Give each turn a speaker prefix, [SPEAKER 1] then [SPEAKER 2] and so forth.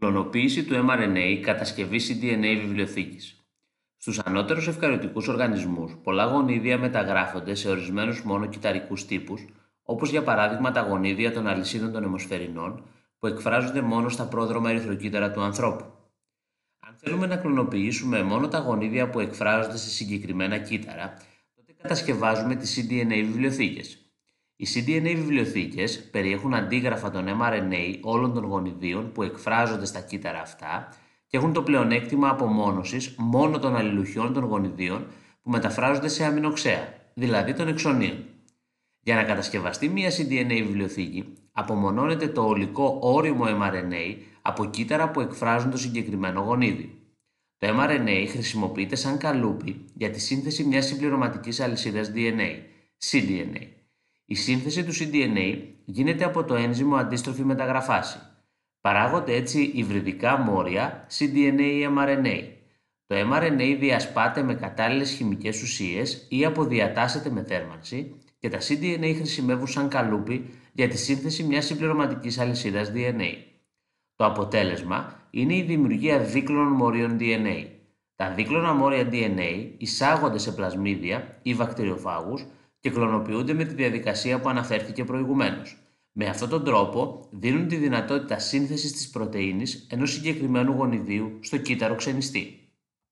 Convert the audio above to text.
[SPEAKER 1] Κλωνοποίηση του mRNA, κατασκευή cDNA βιβλιοθήκης. Στους ανώτερους ευκαριωτικούς οργανισμούς, πολλά γονίδια μεταγράφονται σε ορισμένους μόνο κυταρικούς τύπους, όπως για παράδειγμα τα γονίδια των αλυσίδων των αιμοσφαιρινών, που εκφράζονται μόνο στα πρόδρομα ερυθροκύτταρα του ανθρώπου. Αν θέλουμε να κλωνοποιήσουμε μόνο τα γονίδια που εκφράζονται σε συγκεκριμένα κύτταρα, τότε κατασκευάζουμε τις cDNA βιβλιοθήκες. Οι cDNA βιβλιοθήκες περιέχουν αντίγραφα των mRNA όλων των γονιδίων που εκφράζονται στα κύτταρα αυτά και έχουν το πλεονέκτημα απομόνωσης μόνο των αλληλουχιών των γονιδίων που μεταφράζονται σε αμινοξέα, δηλαδή των εξονίων. Για να κατασκευαστεί μια cDNA βιβλιοθήκη, απομονώνεται το ολικό όριμο mRNA από κύτταρα που εκφράζουν το συγκεκριμένο γονίδι. Το mRNA χρησιμοποιείται σαν καλούπι για τη σύνθεση μιας συμπληρωματικής αλυσίδας DNA, cDNA. Η σύνθεση του cDNA γίνεται από το ένζυμο αντίστροφη μεταγραφάση. Παράγονται έτσι υβριδικά μόρια cDNA ή mRNA. Το mRNA διασπάται με κατάλληλες χημικές ουσίες ή αποδιατάσσεται με θέρμανση και τα cDNA χρησιμεύουν σαν καλούπι για τη σύνθεση μιας συμπληρωματικής αλυσίδας DNA. Το αποτέλεσμα είναι η δημιουργία δίκλωνων μορίων DNA. Τα δίκλωνα μόρια DNA εισάγονται σε πλασμίδια ή βακτηριοφάγους και κλωνοποιούνται με τη διαδικασία που αναφέρθηκε προηγουμένως. Με αυτόν τον τρόπο δίνουν τη δυνατότητα σύνθεσης της πρωτεΐνης ενός συγκεκριμένου γονιδίου στο κύτταρο ξενιστή.